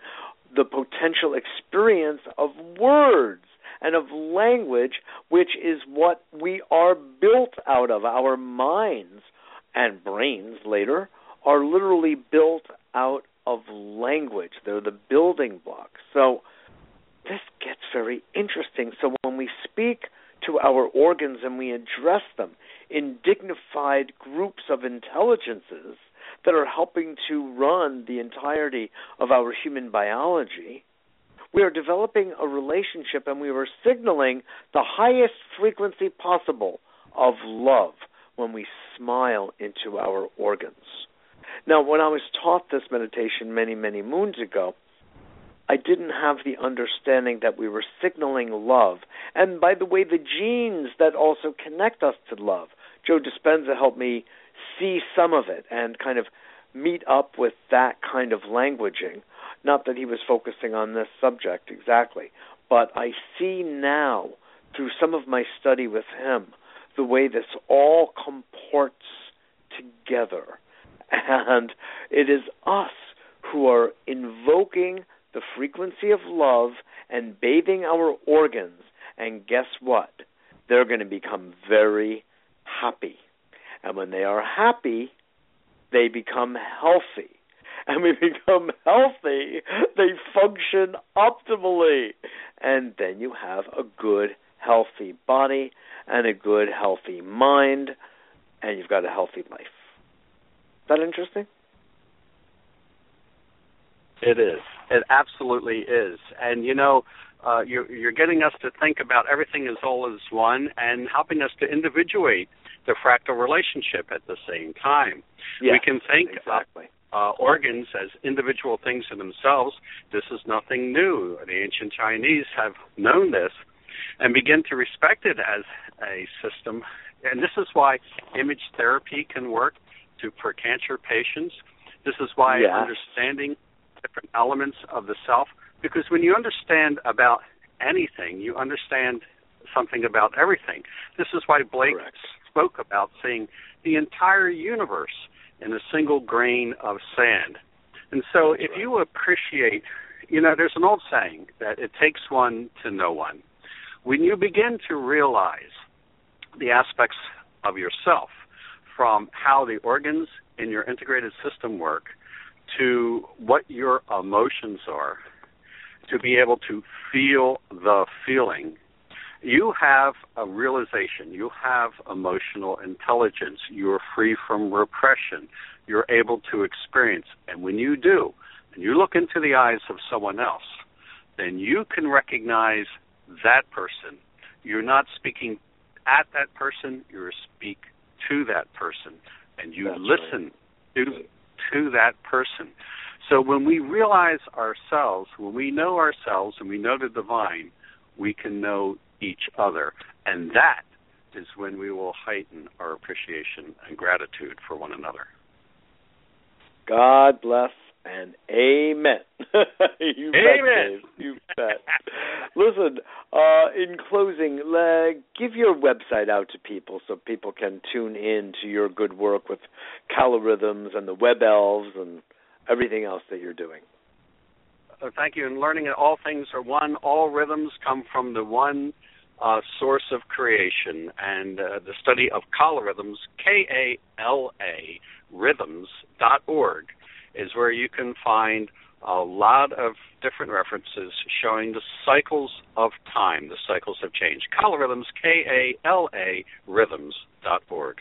[SPEAKER 2] the potential experience of words and of language, which is what we are built out of. Our minds and brains later are literally built out of language. They're the building blocks. So this gets very interesting. So when we speak to our organs and we address them in dignified groups of intelligences that are helping to run the entirety of our human biology, we are developing a relationship and we are signaling the highest frequency possible of love when we smile into our organs. Now, when I was taught this meditation many, many moons ago, I didn't have the understanding that we were signaling love. And by the way, the genes that also connect us to love. Joe Dispenza helped me see some of it and kind of meet up with that kind of languaging. Not that he was focusing on this subject exactly, but I see now through some of my study with him the way this all comports together. And it is us who are invoking the frequency of love and bathing our organs. And guess what? They're going to become very happy. And when they are happy, they become healthy. And we become healthy, they function optimally. And then you have a good, healthy body and a good, healthy mind, and you've got a healthy life. Is that interesting?
[SPEAKER 3] It is. It absolutely is. And you know, uh, you're, you're getting us to think about everything as all as one, and helping us to individuate the fractal relationship at the same time.
[SPEAKER 2] Yes,
[SPEAKER 3] we can think
[SPEAKER 2] exactly.
[SPEAKER 3] uh, organs as individual things in themselves. This is nothing new. The ancient Chinese have known this and begin to respect it as a system. And this is why image therapy can work to for cancer patients. This is why
[SPEAKER 2] yes.
[SPEAKER 3] understanding different elements of the self because when you understand about anything, you understand something about everything. This is why Blake
[SPEAKER 2] Correct.
[SPEAKER 3] spoke about seeing the entire universe in a single grain of sand. And so if you appreciate, you know, there's an old saying that it takes one to know one. When you begin to realize the aspects of yourself from how the organs in your integrated system work to what your emotions are, to be able to feel the feeling, you have a realization. You have emotional intelligence. You're free from repression. You're able to experience. And when you do, and you look into the eyes of someone else, then you can recognize that person. You're not speaking at that person, You're speak to that person. And you
[SPEAKER 2] That's
[SPEAKER 3] listen to to that person. So when we realize ourselves, when we know ourselves and we know the divine, we can know each other. And that is when we will heighten our appreciation and gratitude for one another.
[SPEAKER 2] God bless and amen. you
[SPEAKER 3] Amen.
[SPEAKER 2] bet. You bet. Listen, uh, in closing, uh, give your website out to people so people can tune in to your good work with Kalarhythms and the Web Elves and everything else that you're doing.
[SPEAKER 3] Uh, thank you. And learning that all things are one, all rhythms come from the one uh, source of creation. And uh, the study of Kalarhythms, K A L A, rhythms.org, is where you can find a lot of different references showing the cycles of time, the cycles of change. Kalarhythms, K A L A, rhythms.org.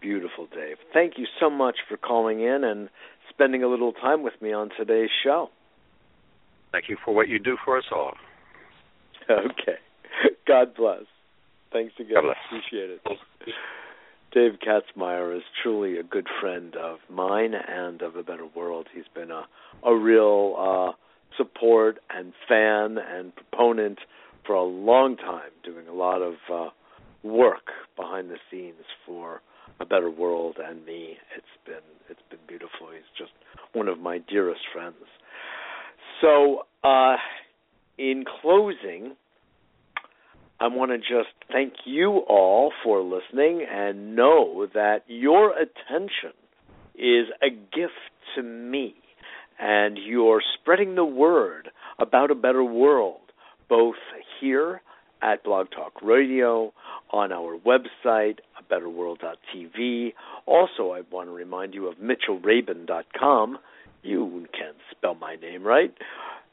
[SPEAKER 2] Beautiful, Dave. Thank you so much for calling in and spending a little time with me on today's show.
[SPEAKER 3] Thank you for what you do for us all.
[SPEAKER 2] Okay. God bless. Thanks again.
[SPEAKER 3] God bless.
[SPEAKER 2] Appreciate it. Dave Katzmeyer is truly a good friend of mine and of a better world. He's been a a real uh, support and fan and proponent for a long time, doing a lot of uh, work behind the scenes for a better world and me. It's been it's been beautiful. He's just one of my dearest friends. So, uh, in closing, I want to just thank you all for listening and know that your attention is a gift to me. And you're spreading the word about a better world, both here at Blog Talk Radio, on our website, abetterworld.tv. Also, I want to remind you of mitchellrabin.com. You can spell my name right.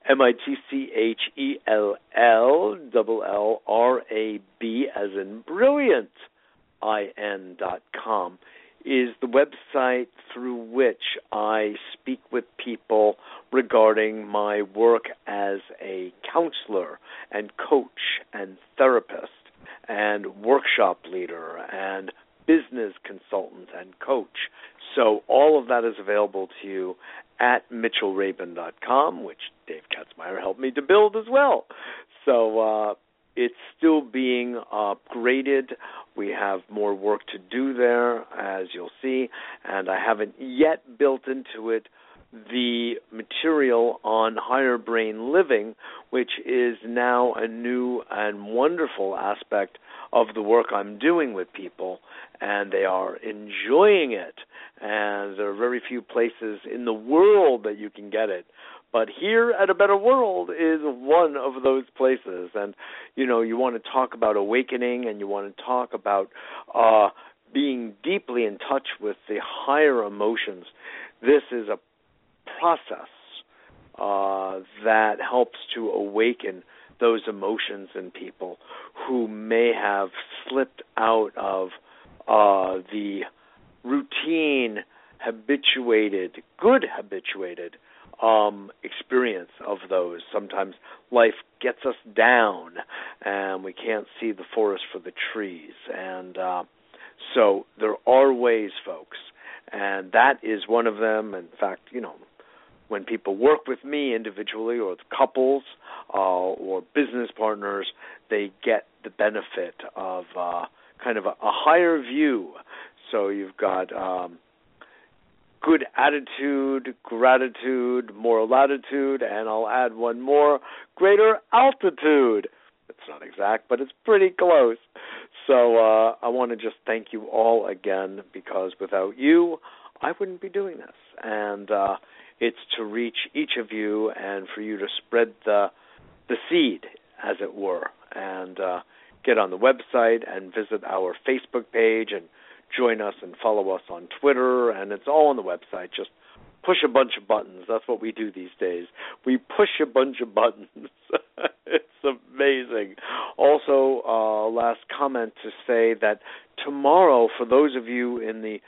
[SPEAKER 2] M I T C H E L L double L R A B as in brilliant I N dot com is the website through which I speak with people regarding my work as a counselor and coach and therapist and workshop leader and business consultant and coach. So all of that is available to you at mitchellrabin.com, which Dave Katzmeyer helped me to build as well. So uh, it's still being upgraded. We have more work to do there, as you'll see, and I haven't yet built into it the material on higher brain living, which is now a new and wonderful aspect of the work I'm doing with people, and they are enjoying it. And there are very few places in the world that you can get it. But here at A Better World is one of those places. And, you know, you want to talk about awakening and you want to talk about uh, being deeply in touch with the higher emotions. This is a process uh, that helps to awaken those emotions in people who may have slipped out of uh, the routine, habituated, good habituated um, experience of those. Sometimes life gets us down, and we can't see the forest for the trees. And uh, so there are ways, folks, and that is one of them. In fact, you know, when people work with me individually or the couples uh, or business partners, they get the benefit of uh, kind of a, a, higher view. So you've got um, good attitude, gratitude, moral latitude, and I'll add one more greater altitude. It's not exact, but it's pretty close. So uh, I want to just thank you all again because without you, I wouldn't be doing this. And uh, it's to reach each of you and for you to spread the the seed, as it were, and uh, get on the website and visit our Facebook page and join us and follow us on Twitter. And it's all on the website. Just push a bunch of buttons. That's what we do these days. We push a bunch of buttons. it's amazing. Also, uh, last comment to say that tomorrow, for those of you in the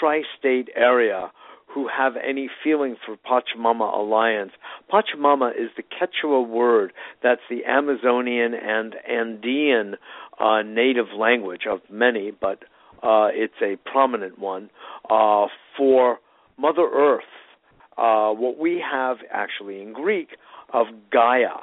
[SPEAKER 2] tri state area, who have any feeling for Pachamama Alliance. Pachamama is the Quechua word that's the Amazonian and Andean uh, native language of many, but uh, it's a prominent one uh, for Mother Earth. Uh, what we have actually in Greek of Gaia,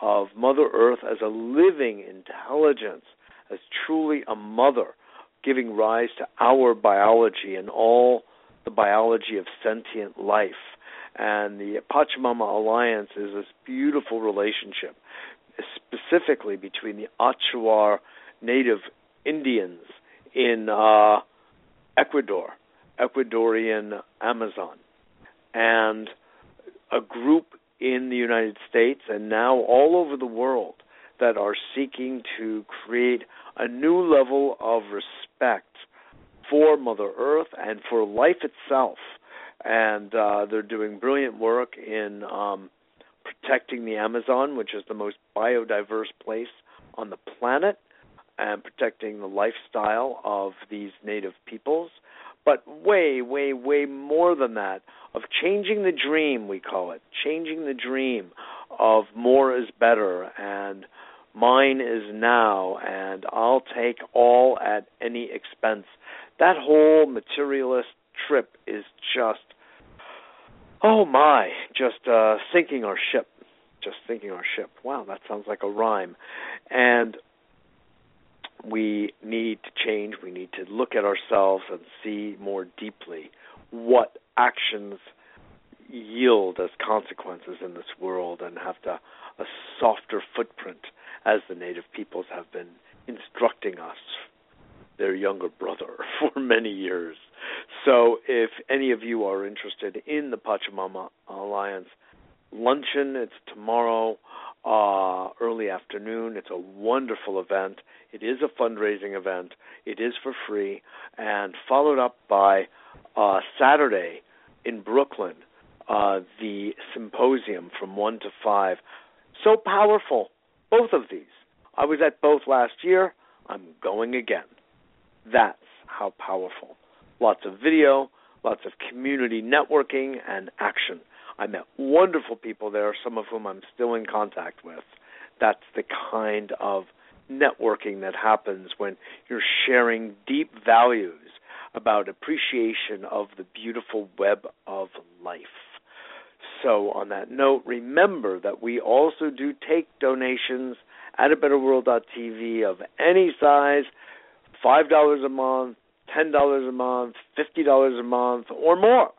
[SPEAKER 2] of Mother Earth as a living intelligence, as truly a mother, giving rise to our biology and all the biology of sentient life. And the Pachamama Alliance is this beautiful relationship, specifically between the Achuar native Indians in uh, Ecuador, Ecuadorian Amazon, and a group in the United States and now all over the world that are seeking to create a new level of respect for Mother Earth and for life itself. And uh, they're doing brilliant work in um, protecting the Amazon, which is the most biodiverse place on the planet, and protecting the lifestyle of these native peoples. But way, way, way more than that, of changing the dream, we call it, changing the dream of more is better and mine is now and I'll take all at any expense that whole materialist trip is just oh my, just uh sinking our ship. Just sinking our ship. Wow, that sounds like a rhyme. And we need to change. We need to look at ourselves and see more deeply what actions yield as consequences in this world and have to, a softer footprint as the native peoples have been instructing us their younger brother for many years. So if any of you are interested in the Pachamama Alliance luncheon, it's tomorrow, uh, early afternoon. It's a wonderful event. It is a fundraising event. It is for free, and followed up by uh, Saturday in Brooklyn, uh, the symposium from one to five. So powerful, both of these. I was at both last year. I'm going again. That's how powerful. Lots of video, lots of community networking and action. I met wonderful people there, some of whom I'm still in contact with. That's the kind of networking that happens when you're sharing deep values about appreciation of the beautiful web of life. So, on that note, remember that we also do take donations at a betterworld.tv of any size $5 a month, $10 a month, $50 a month, or more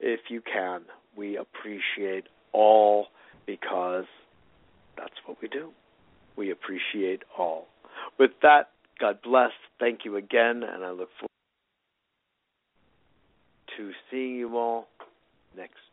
[SPEAKER 2] if you can. We appreciate all because that's what we do. We appreciate all. With that, God bless. Thank you again, and I look forward to seeing you all next